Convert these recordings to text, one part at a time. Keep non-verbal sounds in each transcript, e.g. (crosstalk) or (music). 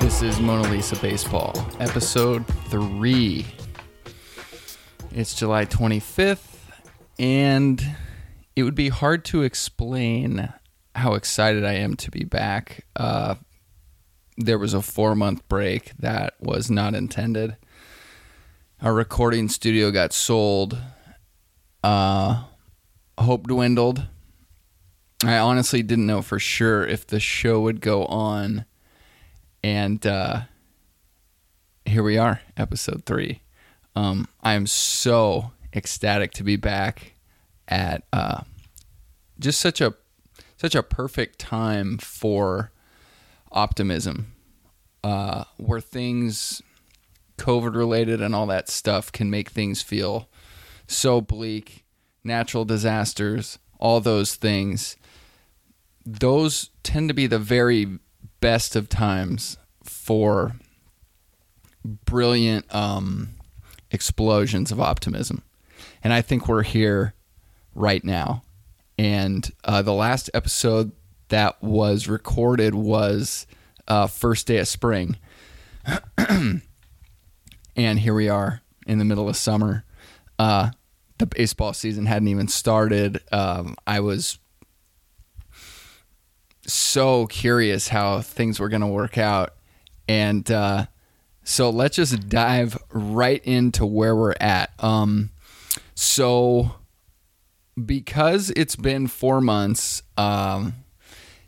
This is Mona Lisa Baseball, episode three. It's July 25th, and it would be hard to explain how excited I am to be back. Uh, there was a four month break that was not intended. Our recording studio got sold. Uh, hope dwindled. I honestly didn't know for sure if the show would go on. And uh, here we are, episode three. Um, I am so ecstatic to be back at uh, just such a such a perfect time for optimism, uh, where things COVID related and all that stuff can make things feel so bleak, natural disasters, all those things those tend to be the very best of times for brilliant um, explosions of optimism. And I think we're here right now. And uh, the last episode that was recorded was uh, first day of spring. (clears throat) and here we are in the middle of summer. Uh, the baseball season hadn't even started. Um, I was so curious how things were going to work out. And uh, so let's just dive right into where we're at. Um, so, because it's been four months, um,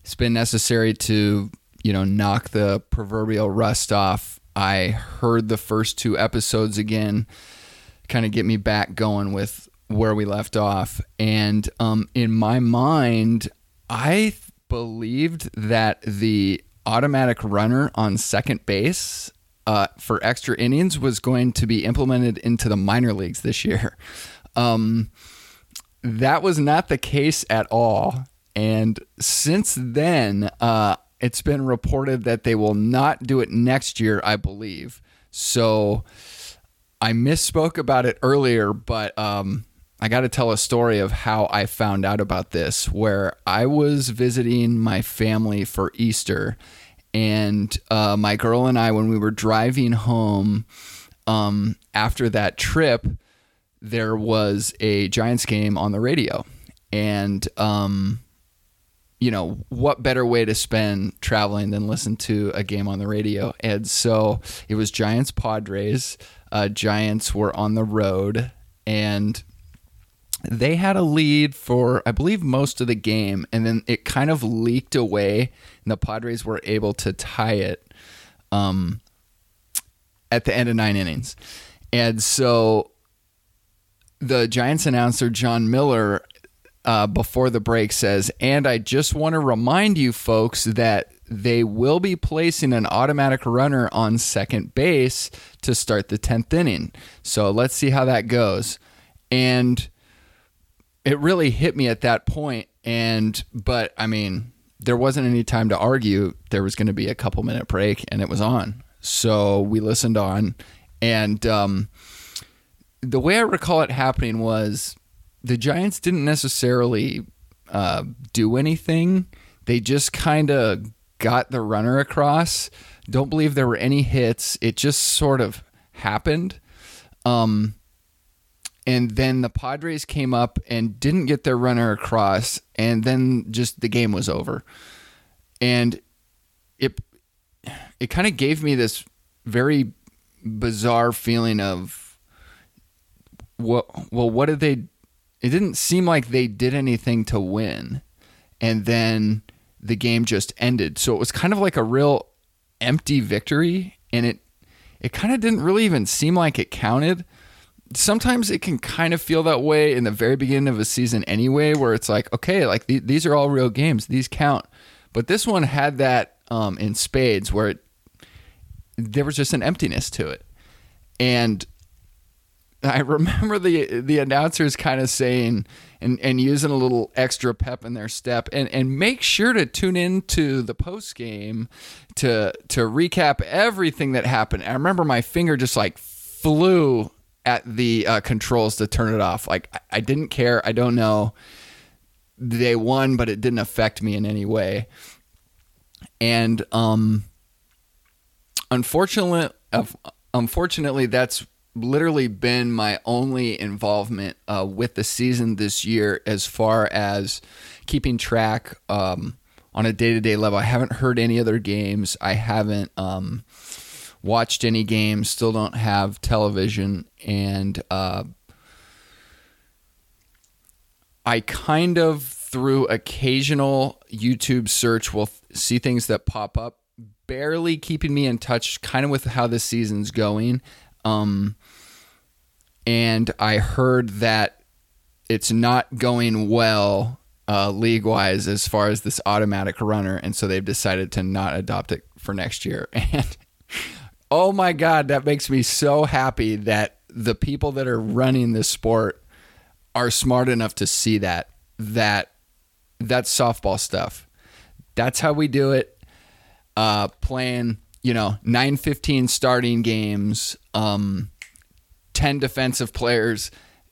it's been necessary to, you know, knock the proverbial rust off. I heard the first two episodes again, kind of get me back going with where we left off. And um, in my mind, I believed that the automatic runner on second base uh, for extra innings was going to be implemented into the minor leagues this year. (laughs) Um, that was not the case at all. And since then, uh, it's been reported that they will not do it next year, I believe. So I misspoke about it earlier, but um, I got to tell a story of how I found out about this, where I was visiting my family for Easter, and uh, my girl and I, when we were driving home um, after that trip, there was a Giants game on the radio, and um, you know what better way to spend traveling than listen to a game on the radio? And so it was Giants Padres. Uh, Giants were on the road, and they had a lead for I believe most of the game, and then it kind of leaked away, and the Padres were able to tie it um, at the end of nine innings, and so the Giants announcer Jon Miller. Uh, before the break says, and I just want to remind you folks that they will be placing an automatic runner on second base to start the 10th inning. So let's see how that goes. And it really hit me at that point and but i mean there wasn't any time to argue. There was going to be a couple minute break and it was on. So we listened on and um, the way i recall it happening was the giants didn't necessarily uh, do anything. They just kind of got the runner across. Don't believe there were any hits. It just sort of happened. Um, and then the Padres came up and didn't get their runner across, and then just the game was over. And it it kind of gave me this very bizarre feeling of what well what did they it didn't seem like they did anything to win. And then the game just ended. So it was kind of like a real empty victory and it it kind of didn't really even seem like it counted sometimes it can kind of feel that way in the very beginning of a season anyway, where it's like, okay, like th- these are all real games, these count. But this one had that um, in spades, where it, there was just an emptiness to it, and I (laughs) remember the the announcers kind of saying and, and using a little extra pep in their step and, and make sure to tune into the post game to to recap everything that happened. I remember my finger just like flew at the uh, controls to turn it off. Like I, didn't care. I don't know. They won, but it didn't affect me in any way. and um, unfortunately, unfortunately, that's literally been my only involvement uh, with the season this year as far as keeping track um, on a day-to-day level i haven't heard any other games i haven't um, watched any games still don't have television and uh, i kind of through occasional youtube search will see things that pop up barely keeping me in touch kind of with how the season's going um, and I heard that it's not going well uh, league wise as far as this automatic runner, and so they've decided to not adopt it for next year. (laughs) And oh my god, that makes me so happy that the people that are running this sport are smart enough to see that that that's softball stuff. That's how we do it. Uh, playing, you know, nine fifteen starting games. Um, 10 defensive players.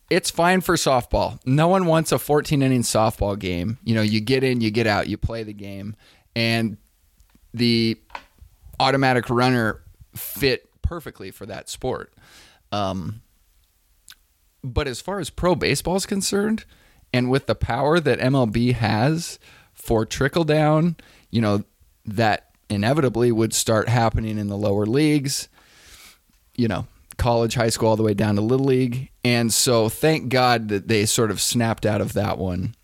It's fine for softball. No one wants a 14 inning softball game. You know, you get in, you get out, you play the game. And the automatic runner fit perfectly for that sport. Um, but as far as pro baseball is concerned, and with the power that MLB has for trickle down, you know, that inevitably would start happening in the lower leagues. You know, college, high school, all the way down to Little League. And so thank God that they sort of snapped out of that one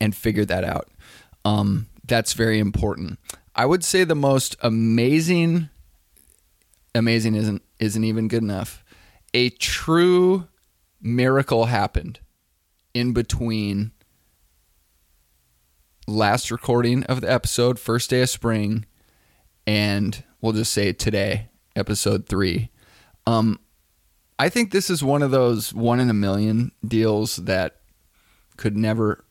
and figured that out. Um, that's very important. I would say the most amazing, amazing isn't isn't even good enough. A true miracle happened in between last recording of the episode, first day of spring, and we'll just say today, episode three. Um, I think this is one of those one in a million deals that could never,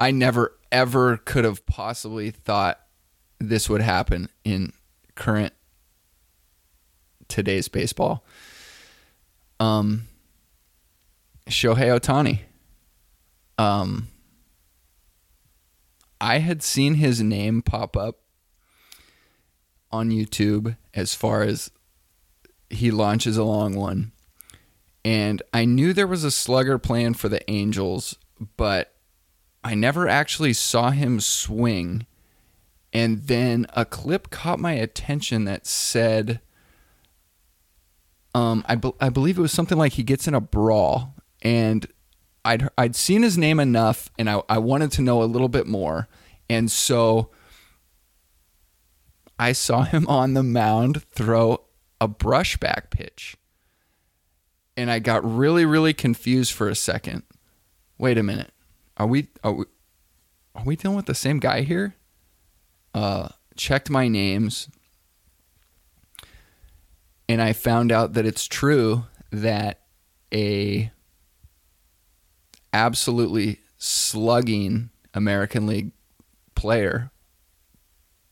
I never ever could have possibly thought this would happen in current today's baseball. Um, Shohei Ohtani. Um, I had seen his name pop up on YouTube as far as he launches a long one. And I knew there was a slugger plan for the Angels, but I never actually saw him swing. And then a clip caught my attention that said, um, I, be- I believe it was something like he gets in a brawl. And I'd, I'd seen his name enough and I, I wanted to know a little bit more. And so I saw him (laughs) on the mound throw a brushback pitch. And I got really, really confused for a second. Wait a minute. Are we are we are we dealing with the same guy here? Uh checked my names and I found out that it's true that a absolutely slugging American League player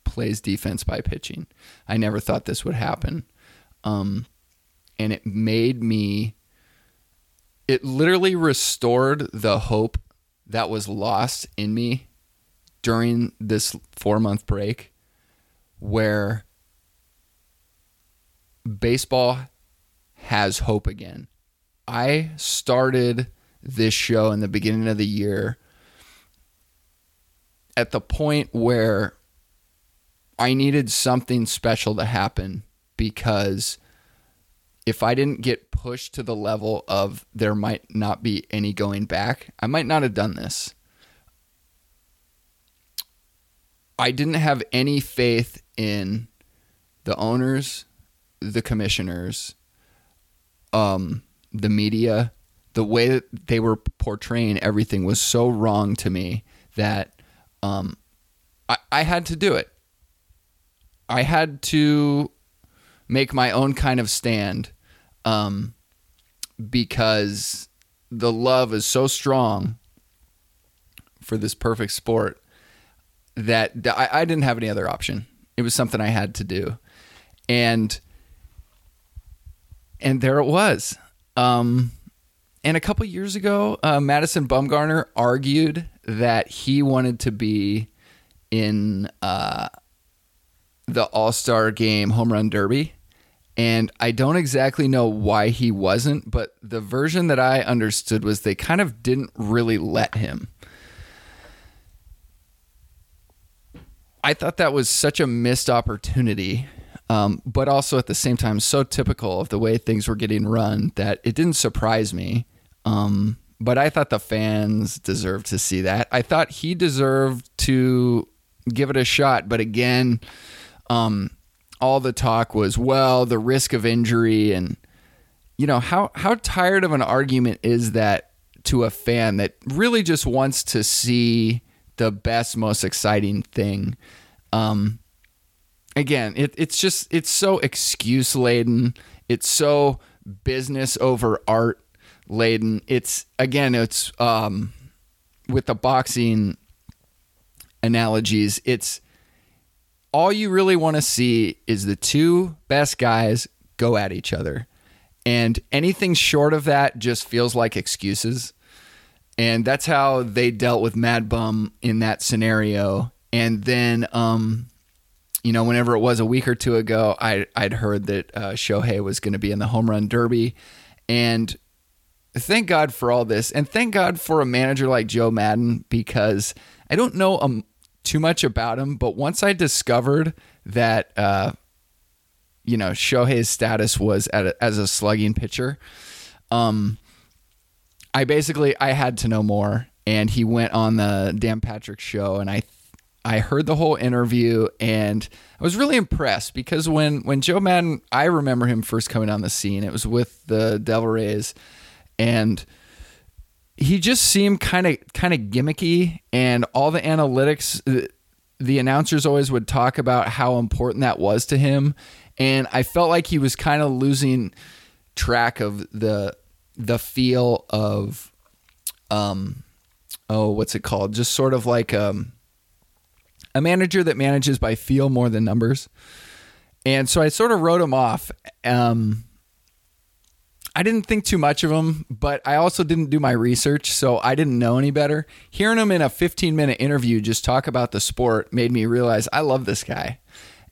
plays defense by pitching. I never thought this would happen. Um, and it made me, it literally restored the hope that was lost in me during this four month break where baseball has hope again. I started this show in the beginning of the year at the point where I needed something special to happen because if I didn't get pushed to the level of there might not be any going back, I might not have done this. I didn't have any faith in the owners, the commissioners, um, the media. The way that they were portraying everything was so wrong to me that um, I, I had to do it. I had to make my own kind of stand um, because the love is so strong for this perfect sport that I, I didn't have any other option. It was something I had to do, and and there it was. Um, and a couple years ago, uh, Madison Bumgarner argued that he wanted to be in uh, the All Star Game Home Run Derby. And I don't exactly know why he wasn't, but the version that I understood was they kind of didn't really let him. I thought that was such a missed opportunity, um, but also at the same time, so typical of the way things were getting run that it didn't surprise me. Um, but I thought the fans deserved to see that. I thought he deserved to give it a shot. But again, um, all the talk was, well, the risk of injury. And, you know, how, how tired of an argument is that to a fan that really just wants to see the best, most exciting thing? Um, again, it, it's just, it's so excuse laden. It's so business over art laden. It's again, it's um, with the boxing analogies. It's all you really want to see is the two best guys go at each other, and anything short of that just feels like excuses. And that's how they dealt with Mad Bum in that scenario. And then, um, you know, whenever it was a week or two ago, I, I'd heard that uh, Shohei was going to be in the home run derby. And thank God for all this, and thank God for a manager like Joe Maddon because I don't know um, too much about him, but once I discovered that, uh, you know, Shohei's status was a, as a slugging pitcher, um, I basically I had to know more, and he went on the Dan Patrick show, and I I heard the whole interview and I was really impressed because when when Joe Maddon, I remember him first coming on the scene. It was with the Devil Rays, and he just seemed kind of kind of gimmicky and all the analytics the announcers always would talk about how important that was to him and I felt like he was kind of losing track of the the feel of um oh what's it called just sort of like um a manager that manages by feel more than numbers and so I sort of wrote him off um I didn't think too much of him, but I also didn't do my research, so I didn't know any better. Hearing him in a 15 minute interview just talk about the sport made me realize I love this guy.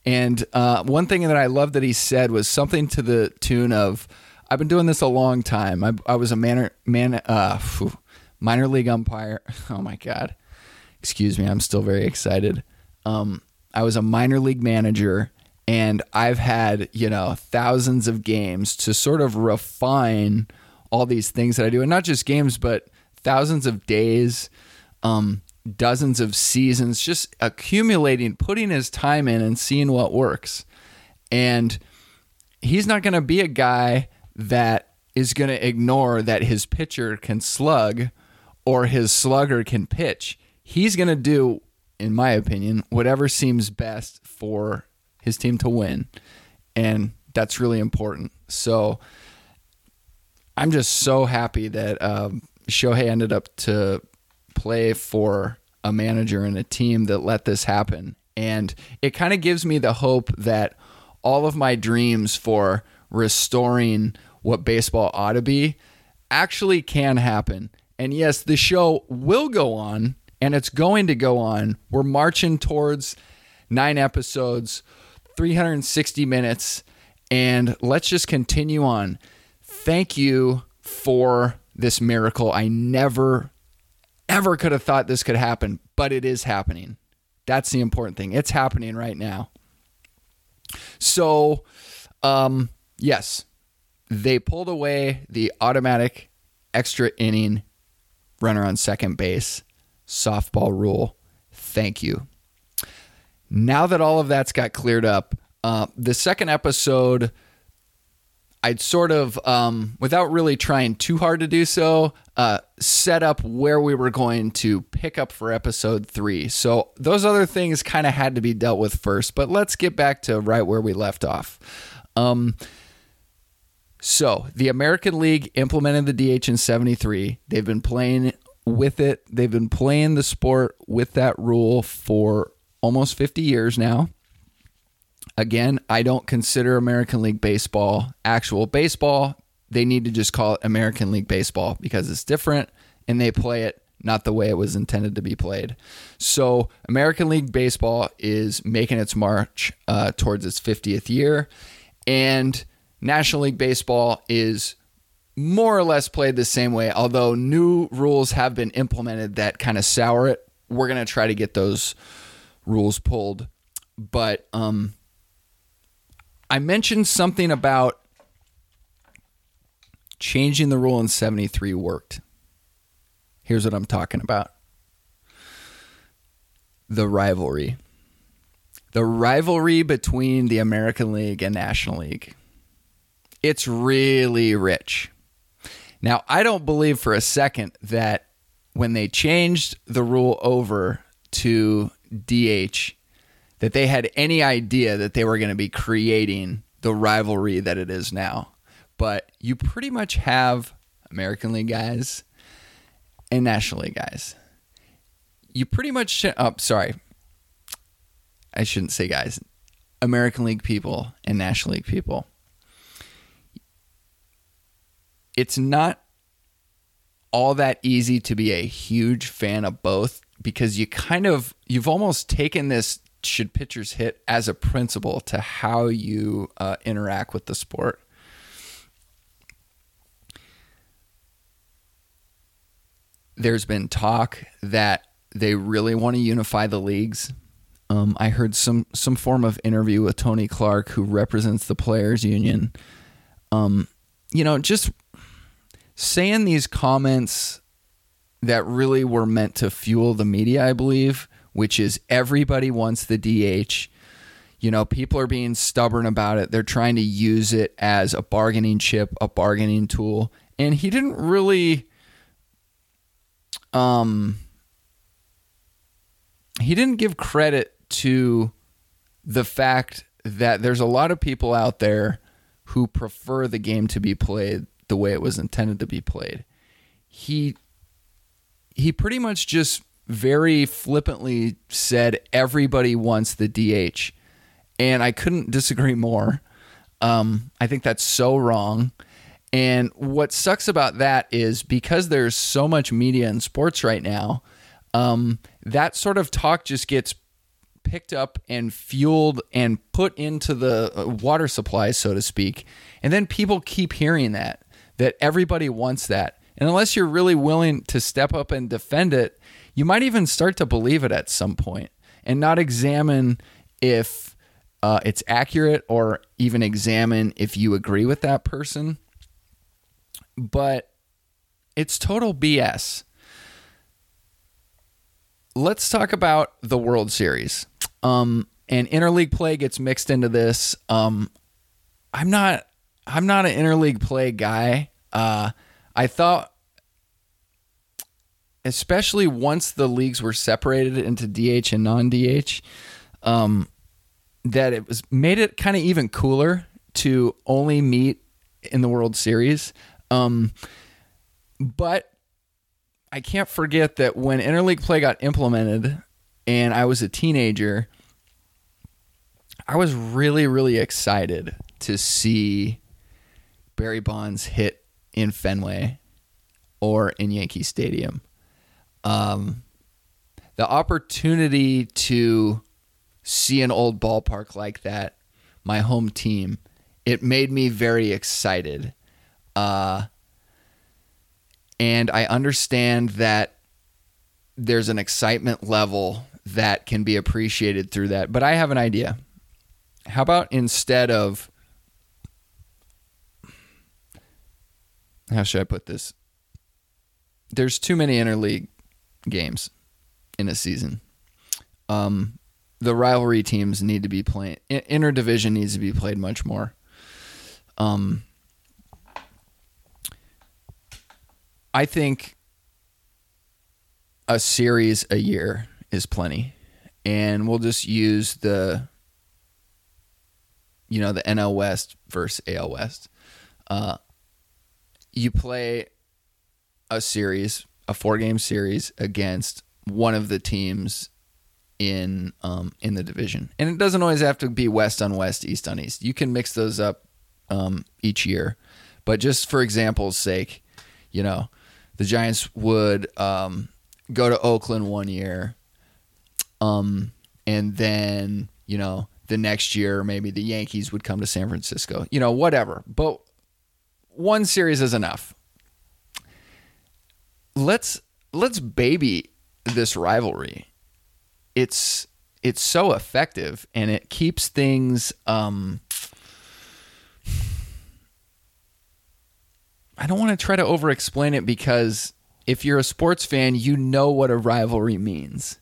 And uh, one thing that I loved that he said was something to the tune of, "I've been doing this a long time. I, I was a manor, man, uh, minor league umpire. (laughs) Oh my god, excuse me, I'm still very excited. Um, I was a minor league manager." and I've had, you know, thousands of games to sort of refine all these things that I do. And not just games, but thousands of days, um, dozens of seasons, just accumulating, putting his time in and seeing what works. And he's not going to be a guy that is going to ignore that his pitcher can slug or his slugger can pitch. He's going to do, in my opinion, whatever seems best for his team to win. And that's really important. So I'm just so happy that um, Shohei ended up to play for a manager and a team that let this happen. And it kind of gives me the hope that all of my dreams for restoring what baseball ought to be actually can happen. And yes, the show will go on and it's going to go on. We're marching towards nine episodes. 360 minutes, and let's just continue on. Thank you for this miracle. I never, ever could have thought this could happen, but it is happening. That's the important thing. It's happening right now. So, um, yes, they pulled away the automatic extra inning runner on second base softball rule. Thank you now that all of that's got cleared up, uh, the second episode, I'd sort of, um, without really trying too hard to do so, uh, set up where we were going to pick up for episode three. So those other things kind of had to be dealt with first, but let's get back to right where we left off. Um, so the American League implemented the DH in 73. They've been playing with it, they've been playing the sport with that rule for almost 50 years now. Again, I don't consider American League Baseball actual baseball. They need to just call it American League Baseball because it's different and they play it not the way it was intended to be played. So, American League Baseball is making its march uh, towards its 50th year, and National League Baseball is more or less played the same way, although new rules have been implemented that kind of sour it. We're going to try to get those rules pulled. But um, I mentioned something about changing the rule in 73 worked. Here's what I'm talking about the rivalry. The rivalry between the American League and National League. It's really rich. Now, I don't believe for a second that when they changed the rule over to DH, that they had any idea that they were going to be creating the rivalry that it is now. But you pretty much have American League guys and National League guys. You pretty much, sh- oh, sorry, I shouldn't say guys, American League people and National League people it's not all that easy to be a huge fan of both because you kind of you've almost taken this should pitchers hit as a principle to how you uh, interact with the sport. There's been talk that they really want to unify the leagues. Um, I heard some some form of interview with Tony Clark, who represents the players' union. Um, you know, just saying these comments that really were meant to fuel the media, I believe, which is everybody wants the DH. You know, people are being stubborn about it. They're trying to use it as a bargaining chip, a bargaining tool. And he didn't really um he didn't give credit to the fact that there's a lot of people out there who prefer the game to be played the way it was intended to be played. He he pretty much just very flippantly said everybody wants the DH. And I couldn't disagree more. Um, I think that's so wrong. And what sucks about that is because there's so much media in sports right now, um, that sort of talk just gets picked up and fueled and put into the uh, water supply, so to speak. And then people keep hearing that that everybody wants that. And unless you're really willing to step up and defend it, you might even start to believe it at some point and not examine if uh, it's accurate or even examine if you agree with that person. But it's total BS. Let's talk about the World Series. Um, and interleague play gets mixed into this. Um, I'm not I'm not an interleague play guy. Uh, I thought, especially once the leagues were separated into DH and non DH, um, that it was made it kind of even cooler to only meet in the World Series. Um, but I can't forget that when interleague play got implemented and I was a teenager, I was really, really excited to see Barry Bonds hit in Fenway or in Yankee Stadium. Um, the opportunity to see an old ballpark like that, my home team, it made me very excited. Uh, and I understand that there's an excitement level that can be appreciated through that. But I have an idea. How about instead of how should I put this? There's too many interleague games in a season. Um, the rivalry teams need to be playing. Interdivision needs to be played much more. Um, I think a series a year is plenty, and we'll just use the you know the NL West versus AL West. Uh, you play a series, a four game series against one of the teams in um, in the division, and it doesn't always have to be west on west, east on east. You can mix those up um, each year, but just for example's sake, you know, the Giants would um, go to Oakland one year, um, and then you know the next year maybe the Yankees would come to San Francisco. You know, whatever. But one series is enough. Let's let's baby this rivalry. It's it's so effective and it keeps things um I don't want to try to over explain it because if you're a sports fan, you know what a rivalry means.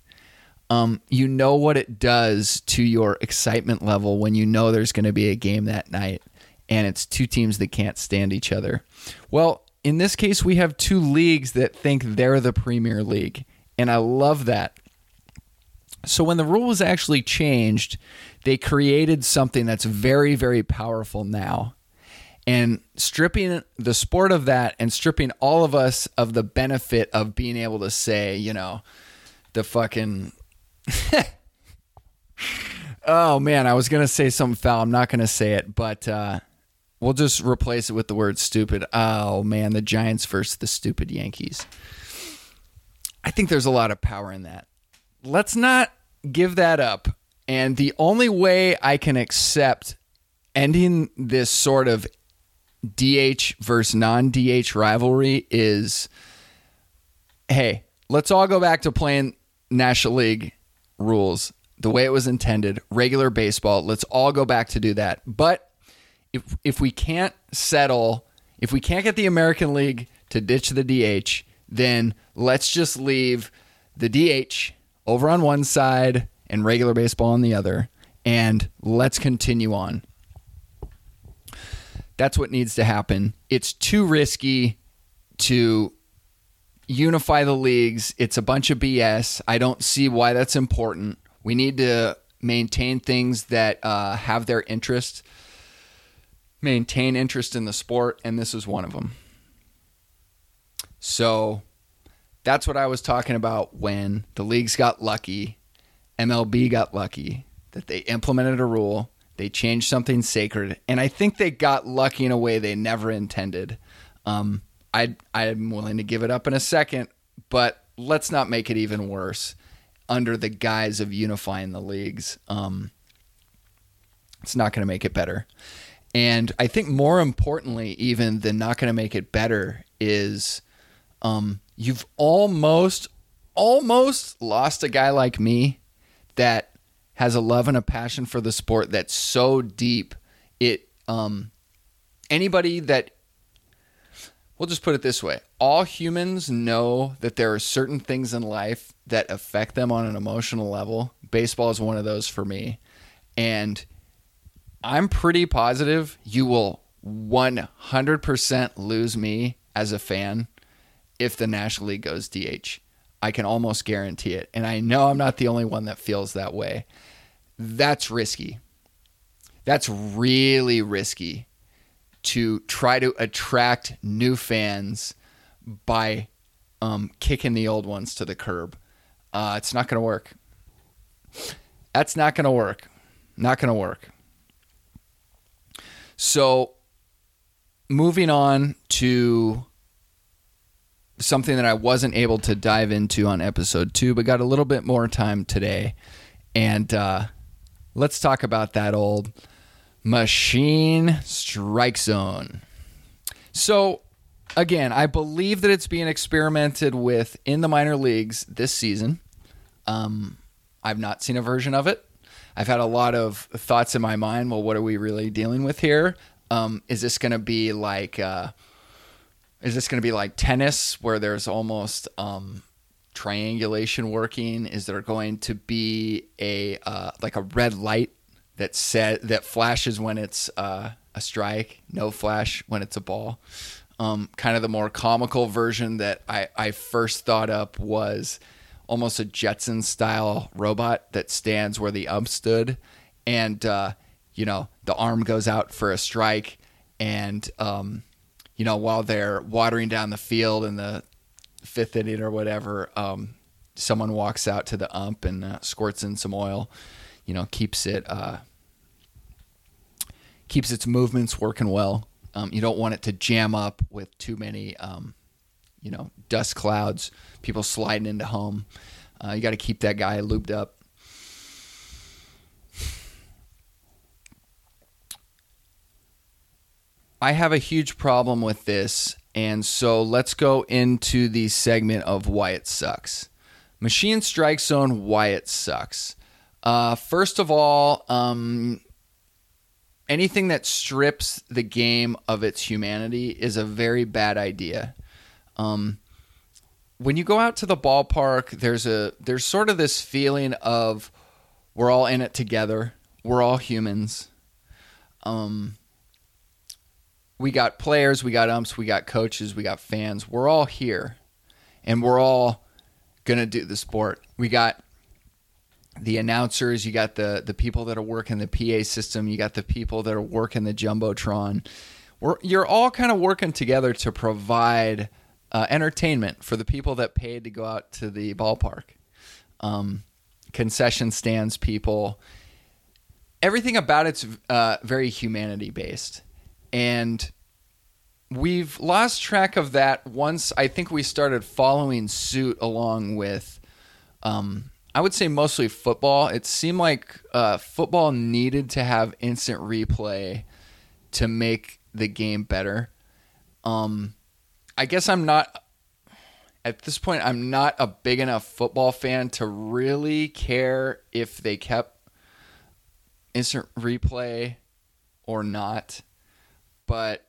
Um, you know what it does to your excitement level when you know there's going to be a game that night and it's two teams that can't stand each other. Well, in this case, we have two leagues that think they're the Premier League, and I love that. So when the rules actually changed, they created something that's very, very powerful now. And stripping the sport of that and stripping all of us of the benefit of being able to say, you know, the fucking (laughs) oh man, I was gonna say something foul. I'm not gonna say it, but uh, we'll just replace it with the word stupid. Oh man, the Giants versus the stupid Yankees. I think there's a lot of power in that. Let's not give that up. And the only way I can accept ending this sort of DH versus non DH rivalry is hey, let's all go back to playing National League rules the way it was intended, regular baseball. Let's all go back to do that. But if if we can't settle, if we can't get the American League to ditch the DH, then let's just leave the DH over on one side and regular baseball on the other and let's continue on. That's what needs to happen. It's too risky to unify the leagues. It's a bunch of BS. I don't see why that's important. We need to maintain things that uh, have their interest, maintain interest in the sport, and this is one of them. So that's what I was talking about when the leagues got lucky, MLB got lucky that they implemented a rule, they changed something sacred, and I think they got lucky in a way they never intended. Um, I I'm willing to give it up in a second, but let's not make it even worse under the guise of unifying the leagues. Um, it's not going to make it better. And I think more importantly, even than not going to make it better, is um, you've almost, almost lost a guy like me that has a love and a passion for the sport that's so deep. It um, anybody that we'll just put it this way all humans know that there are certain things in life that affect them on an emotional level. Baseball is one of those for me. And I'm pretty positive you will 100% lose me as a fan if the National League goes DH. I can almost guarantee it. And I know I'm not the only one that feels that way. That's risky. That's really risky to try to attract new fans by um, kicking the old ones to the curb. Uh, it's not going to work. That's not going to work. Not going to work. So, moving on to something that I wasn't able to dive into on episode two, but got a little bit more time today. And uh, let's talk about that old Machine Strike Zone. So, again, I believe that it's being experimented with in the minor leagues this season. Um, I've not seen a version of it. I've had a lot of thoughts in my mind. Well, what are we really dealing with here? Um, is this going to be like, uh, is this going to be like tennis, where there's almost um, triangulation working? Is there going to be a uh, like a red light that said that flashes when it's uh, a strike, no flash when it's a ball. Um, kind of the more comical version that I, I first thought up was almost a Jetson style robot that stands where the ump stood, and uh, you know the arm goes out for a strike, and um, you know while they're watering down the field in the fifth inning or whatever, um, someone walks out to the ump and uh, squirts in some oil you know keeps it uh, keeps its movements working well. Um, you don't want it to jam up with too many um, you know, dust clouds, people sliding into home. Uh, you got to keep that guy looped up. I have a huge problem with this, and so let's go into the segment of why it sucks. Machine Strike Zone, why it sucks. Uh, first of all, um, anything that strips the game of its humanity is a very bad idea. Um, when you go out to the ballpark, there's a there's sort of this feeling of we're all in it together. We're all humans. Um, we got players, we got umps, we got coaches, we got fans. We're all here, and we're all gonna do the sport. We got the announcers, you got the the people that are working the PA system, you got the people that are working the jumbotron. We're, you're all kind of working together to provide uh, entertainment for the people that paid to go out to the ballpark. Um, concession stands, people, everything about it's uh, very humanity based, and we've lost track of that once I think we started following suit along with. Um, I would say mostly football. It seemed like uh, football needed to have instant replay to make the game better. Um, I guess I'm not at this point. I'm not a big enough football fan to really care if they kept instant replay or not, but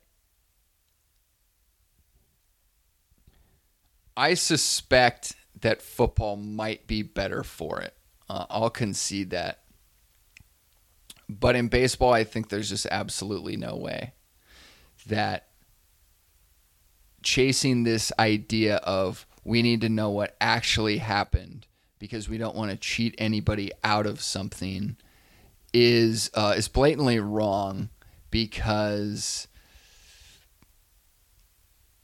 I suspect that football might be better for it. Uh, I'll concede that. But in baseball, I think there's just absolutely no way that chasing this idea of we need to know what actually happened because we don't want to cheat anybody out of something is uh, is blatantly wrong because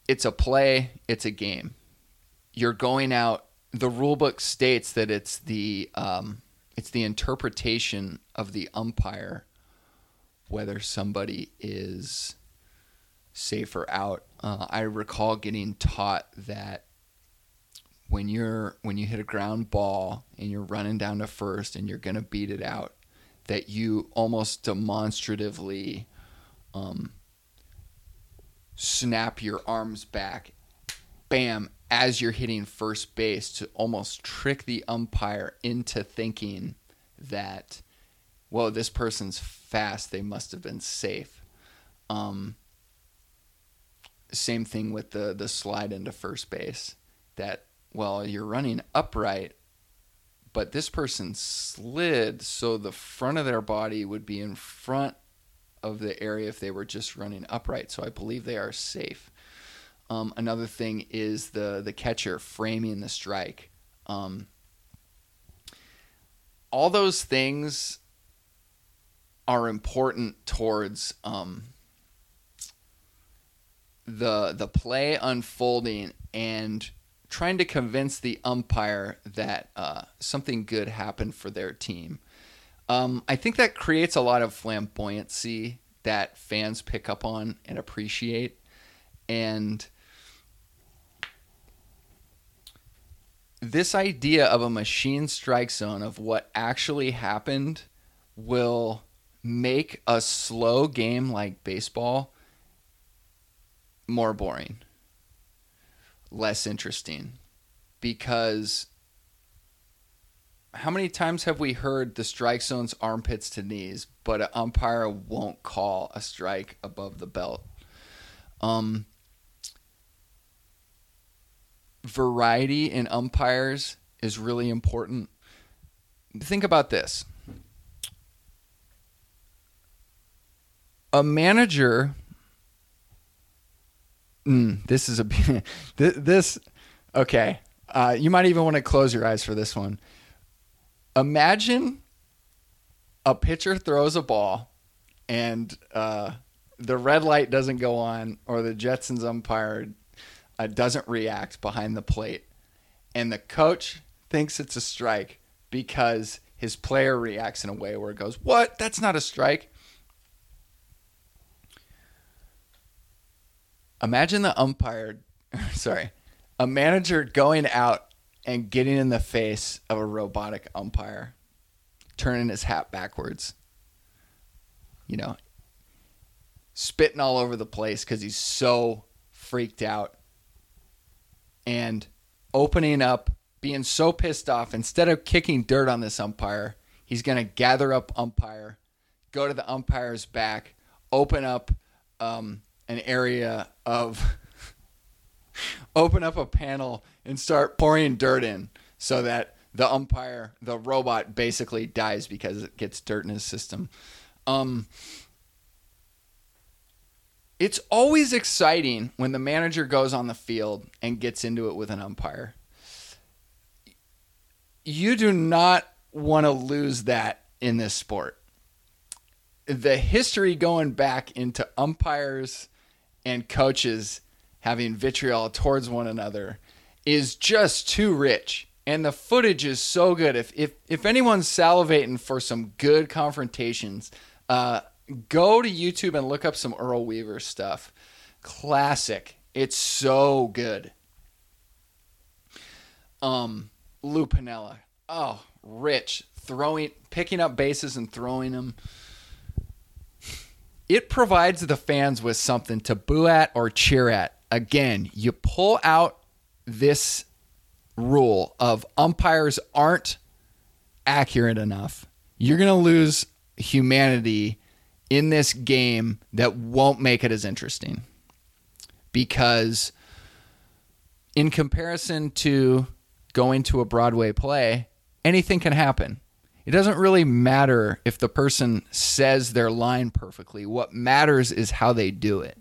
it's a play, it's a game. You're going out the rule book states that it's the um, it's the interpretation of the umpire whether somebody is safe or out. Uh, I recall getting taught that when you're when you hit a ground ball and you're running down to first and you're gonna beat it out, that you almost demonstratively um, snap your arms back, bam, as you're hitting first base to almost trick the umpire into thinking that, well, this person's fast, they must have been safe. Um, same thing with the the slide into first base. That well, you're running upright, but this person slid so the front of their body would be in front of the area if they were just running upright. So I believe they are safe. Um, another thing is the the catcher framing the strike. Um, all those things are important towards um, the the play unfolding and trying to convince the umpire that uh, something good happened for their team. Um, I think that creates a lot of flamboyancy that fans pick up on and appreciate, and this idea of a machine strike zone of what actually happened will make a slow game like baseball more boring, less interesting. Because how many times have we heard the strike zone's armpits to knees, but an umpire won't call a strike above the belt? Um, variety in umpires is really important. Think about this. A manager mm, this is a (laughs) this okay. Uh, you might even want to close your eyes for this one. Imagine a pitcher throws a ball and uh, the red light doesn't go on or the Jetsons umpire uh, doesn't react behind the plate, and the coach thinks it's a strike because his player reacts in a way where it goes, "What? That's not a strike." Imagine the umpire. (laughs) Sorry. a manager going out and getting in the face of a robotic umpire, turning his hat backwards, you know, spitting all over the place because he's so freaked out, and opening up, being so pissed off, instead of kicking dirt on this umpire, he's going to gather up umpire, go to the umpire's back, open up um, an area of (laughs) open up a panel and start pouring dirt in so that the umpire, the robot, basically dies because it gets dirt in his system. Um, it's always exciting when the manager goes on the field and gets into it with an umpire. You do not want to lose that in this sport. The history going back into umpires and coaches having vitriol towards one another is just too rich. And the footage is so good. If if if anyone's salivating for some good confrontations, uh, go to YouTube and look up some Earl Weaver stuff. Classic. It's so good. Um, Lou Piniella. Oh, rich. Throwing, picking up bases and throwing them it provides the fans with something to boo at or cheer at. Again, you pull out this rule of umpires aren't accurate enough. You're going to lose humanity in this game that won't make it as interesting. Because in comparison to going to a Broadway play, anything can happen. It doesn't really matter if the person says their line perfectly. What matters is how they do it.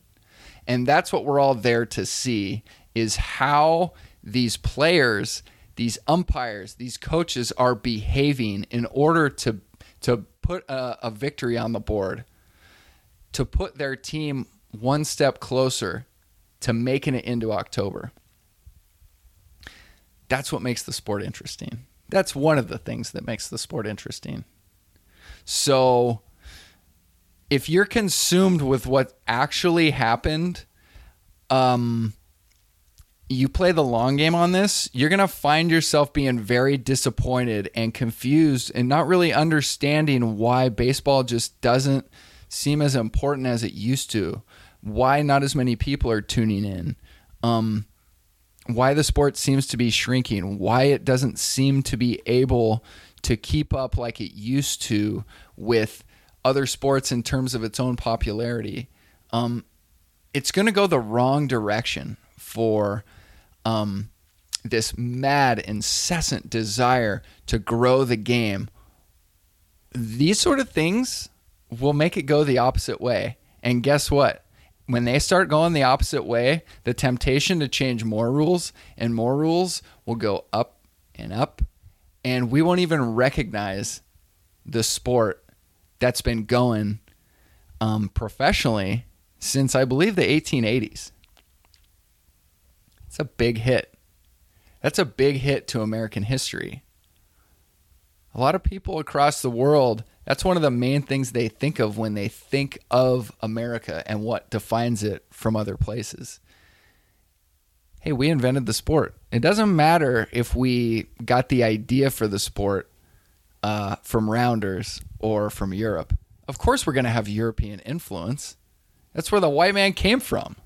And that's what we're all there to see is how these players, these umpires, these coaches are behaving in order to to put a, a victory on the board, to put their team one step closer to making it into October. That's what makes the sport interesting that's one of the things that makes the sport interesting. So if you're consumed with what actually happened, um, you play the long game on this, you're going to find yourself being very disappointed and confused and not really understanding why baseball just doesn't seem as important as it used to. Why not as many people are tuning in. Um, why the sport seems to be shrinking, why it doesn't seem to be able to keep up like it used to with other sports in terms of its own popularity. Um, it's going to go the wrong direction for um, this mad, incessant desire to grow the game. These sort of things will make it go the opposite way. And guess what? When they start going the opposite way, the temptation to change more rules and more rules will go up and up, and we won't even recognize the sport that's been going um, professionally since I believe the 1880s. It's a big hit. That's a big hit to American history. A lot of people across the world that's one of the main things they think of when they think of America and what defines it from other places. Hey, we invented the sport. It doesn't matter if we got the idea for the sport uh, from Rounders or from Europe. Of course, we're going to have European influence. That's where the white man came from.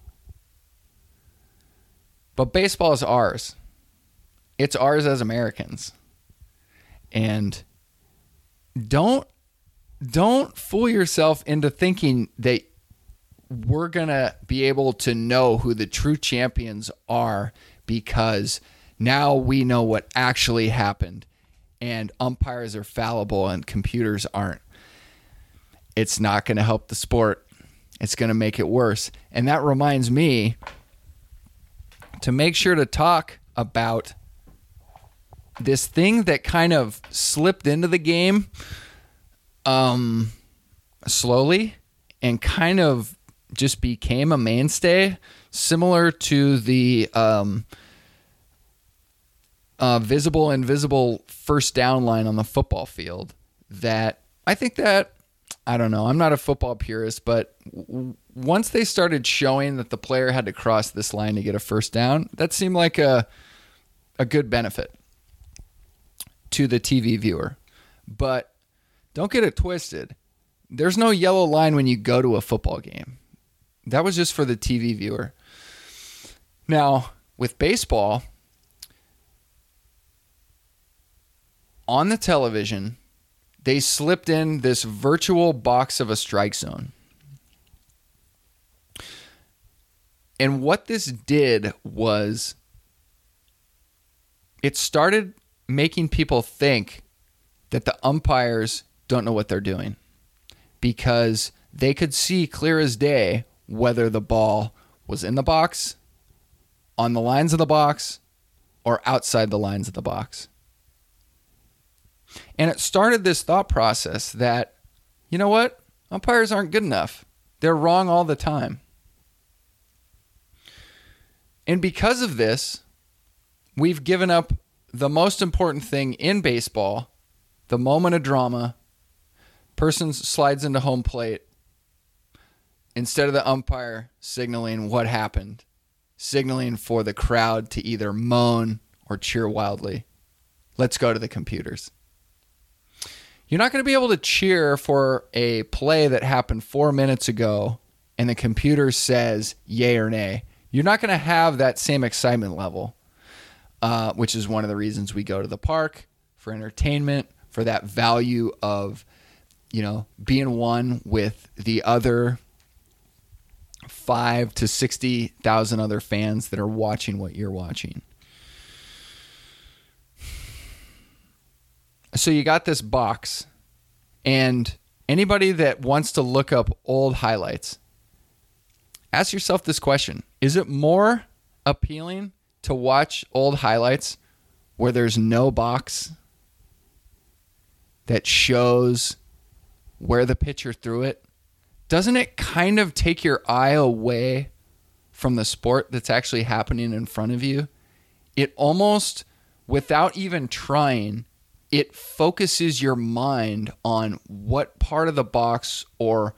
But baseball is ours. It's ours as Americans. And don't don't fool yourself into thinking that we're going to be able to know who the true champions are because now we know what actually happened and umpires are fallible and computers aren't. It's not going to help the sport. It's going to make it worse. And that reminds me to make sure to talk about this thing that kind of slipped into the game um, slowly and kind of just became a mainstay, similar to the um, uh, visible invisible first down line on the football field. That I think that I don't know. I'm not a football purist, but w- once they started showing that the player had to cross this line to get a first down, that seemed like a a good benefit to the TV viewer. But don't get it twisted. There's no yellow line when you go to a football game. That was just for the TV viewer. Now, with baseball, on the television, they slipped in this virtual box of a strike zone. And what this did was it started making people think that the umpires don't know what they're doing because they could see clear as day whether the ball was in the box, on the lines of the box, or outside the lines of the box. And it started this thought process that, you know what? Umpires aren't good enough. They're wrong all the time. And because of this, we've given up the most important thing in baseball the moment of drama. Person slides into home plate. Instead of the umpire signaling what happened, signaling for the crowd to either moan or cheer wildly. Let's go to the computers. You're not going to be able to cheer for a play that happened four minutes ago and the computer says yay or nay. You're not going to have that same excitement level, uh, which is one of the reasons we go to the park for entertainment, for that value of, you know, being one with the other five to 60,000 other fans that are watching what you're watching. So you got this box, and anybody that wants to look up old highlights, ask yourself this question Is it more appealing to watch old highlights where there's no box that shows where the pitcher threw it? Doesn't it kind of take your eye away from the sport that's actually happening in front of you? It almost, without even trying, it focuses your mind on what part of the box or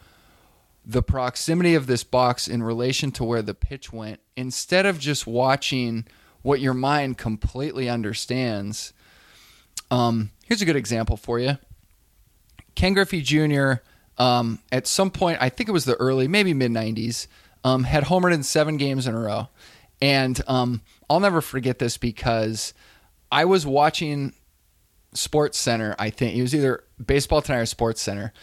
the proximity of this box in relation to where the pitch went instead of just watching what your mind completely understands. Um, here's a good example for you. Ken Griffey Jr. Um, at some point, I think it was the early, maybe mid 90s, um, had homered in seven games in a row. And um, I'll never forget this because I was watching Sports Center, I think. It was either Baseball Tonight or Sports Center.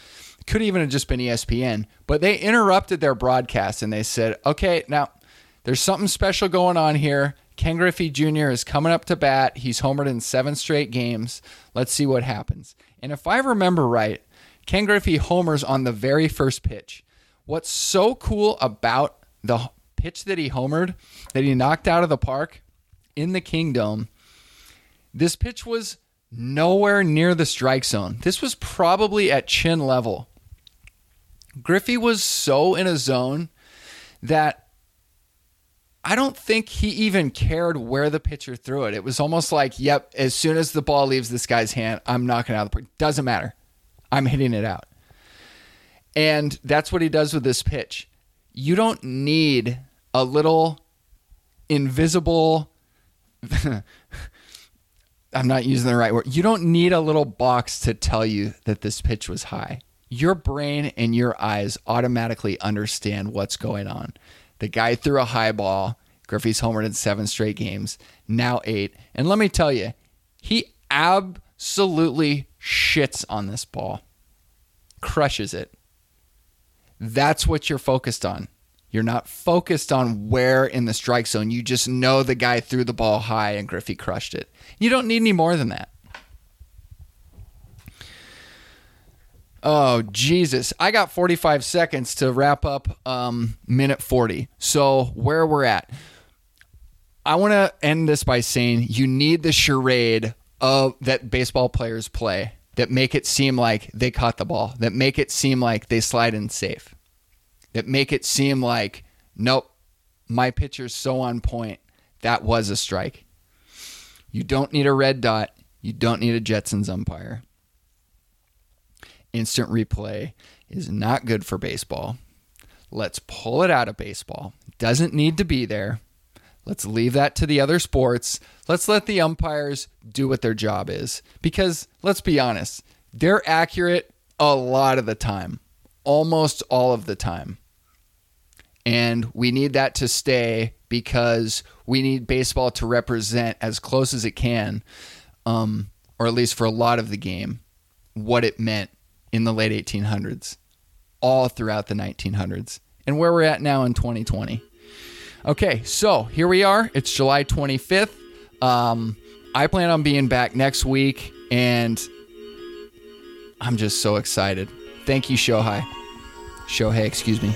Could even have just been ESPN, but they interrupted their broadcast and they said, okay, now there's something special going on here. Ken Griffey Jr. is coming up to bat. He's homered in seven straight games. Let's see what happens. And if I remember right, Ken Griffey homers on the very first pitch. What's so cool about the pitch that he homered, that he knocked out of the park in the Kingdome, this pitch was nowhere near the strike zone. This was probably at chin level. Griffey was so in a zone that I don't think he even cared where the pitcher threw it. It was almost like, yep, as soon as the ball leaves this guy's hand, I'm knocking out the park. Doesn't matter. I'm hitting it out. And that's what he does with this pitch. You don't need a little invisible (laughs) I'm not using the right word. You don't need a little box to tell you that this pitch was high. Your brain and your eyes automatically understand what's going on. The guy threw a high ball. Griffey's homered in seven straight games, now eight. And let me tell you, he absolutely shits on this ball, crushes it. That's what you're focused on. You're not focused on where in the strike zone. You just know the guy threw the ball high and Griffey crushed it. You don't need any more than that. Oh, Jesus. I got 45 seconds to wrap up um, minute 40. So, where we're at. I want to end this by saying you need the charade of that baseball players play that make it seem like they caught the ball, that make it seem like they slide in safe that make it seem like, nope, my pitcher's so on point. That was a strike. You don't need a red dot. You don't need a Jetsons umpire. Instant replay. is not good for baseball. Let's pull it out of baseball. Doesn't need to be there. Let's leave that to the other sports. Let's let the umpires do what their job is. Because let's be honest, they're accurate a lot of the time, almost all of the time. And we need that to stay because we need baseball to represent as close as it can, um, or at least for a lot of the game, what it meant in the late 1800s, all throughout the 1900s, and where we're at now in 2020. Okay, so here we are. It's July 25th. Um, I plan on being back next week, and I'm just so excited. Thank you, Shohei. Shohei, excuse me.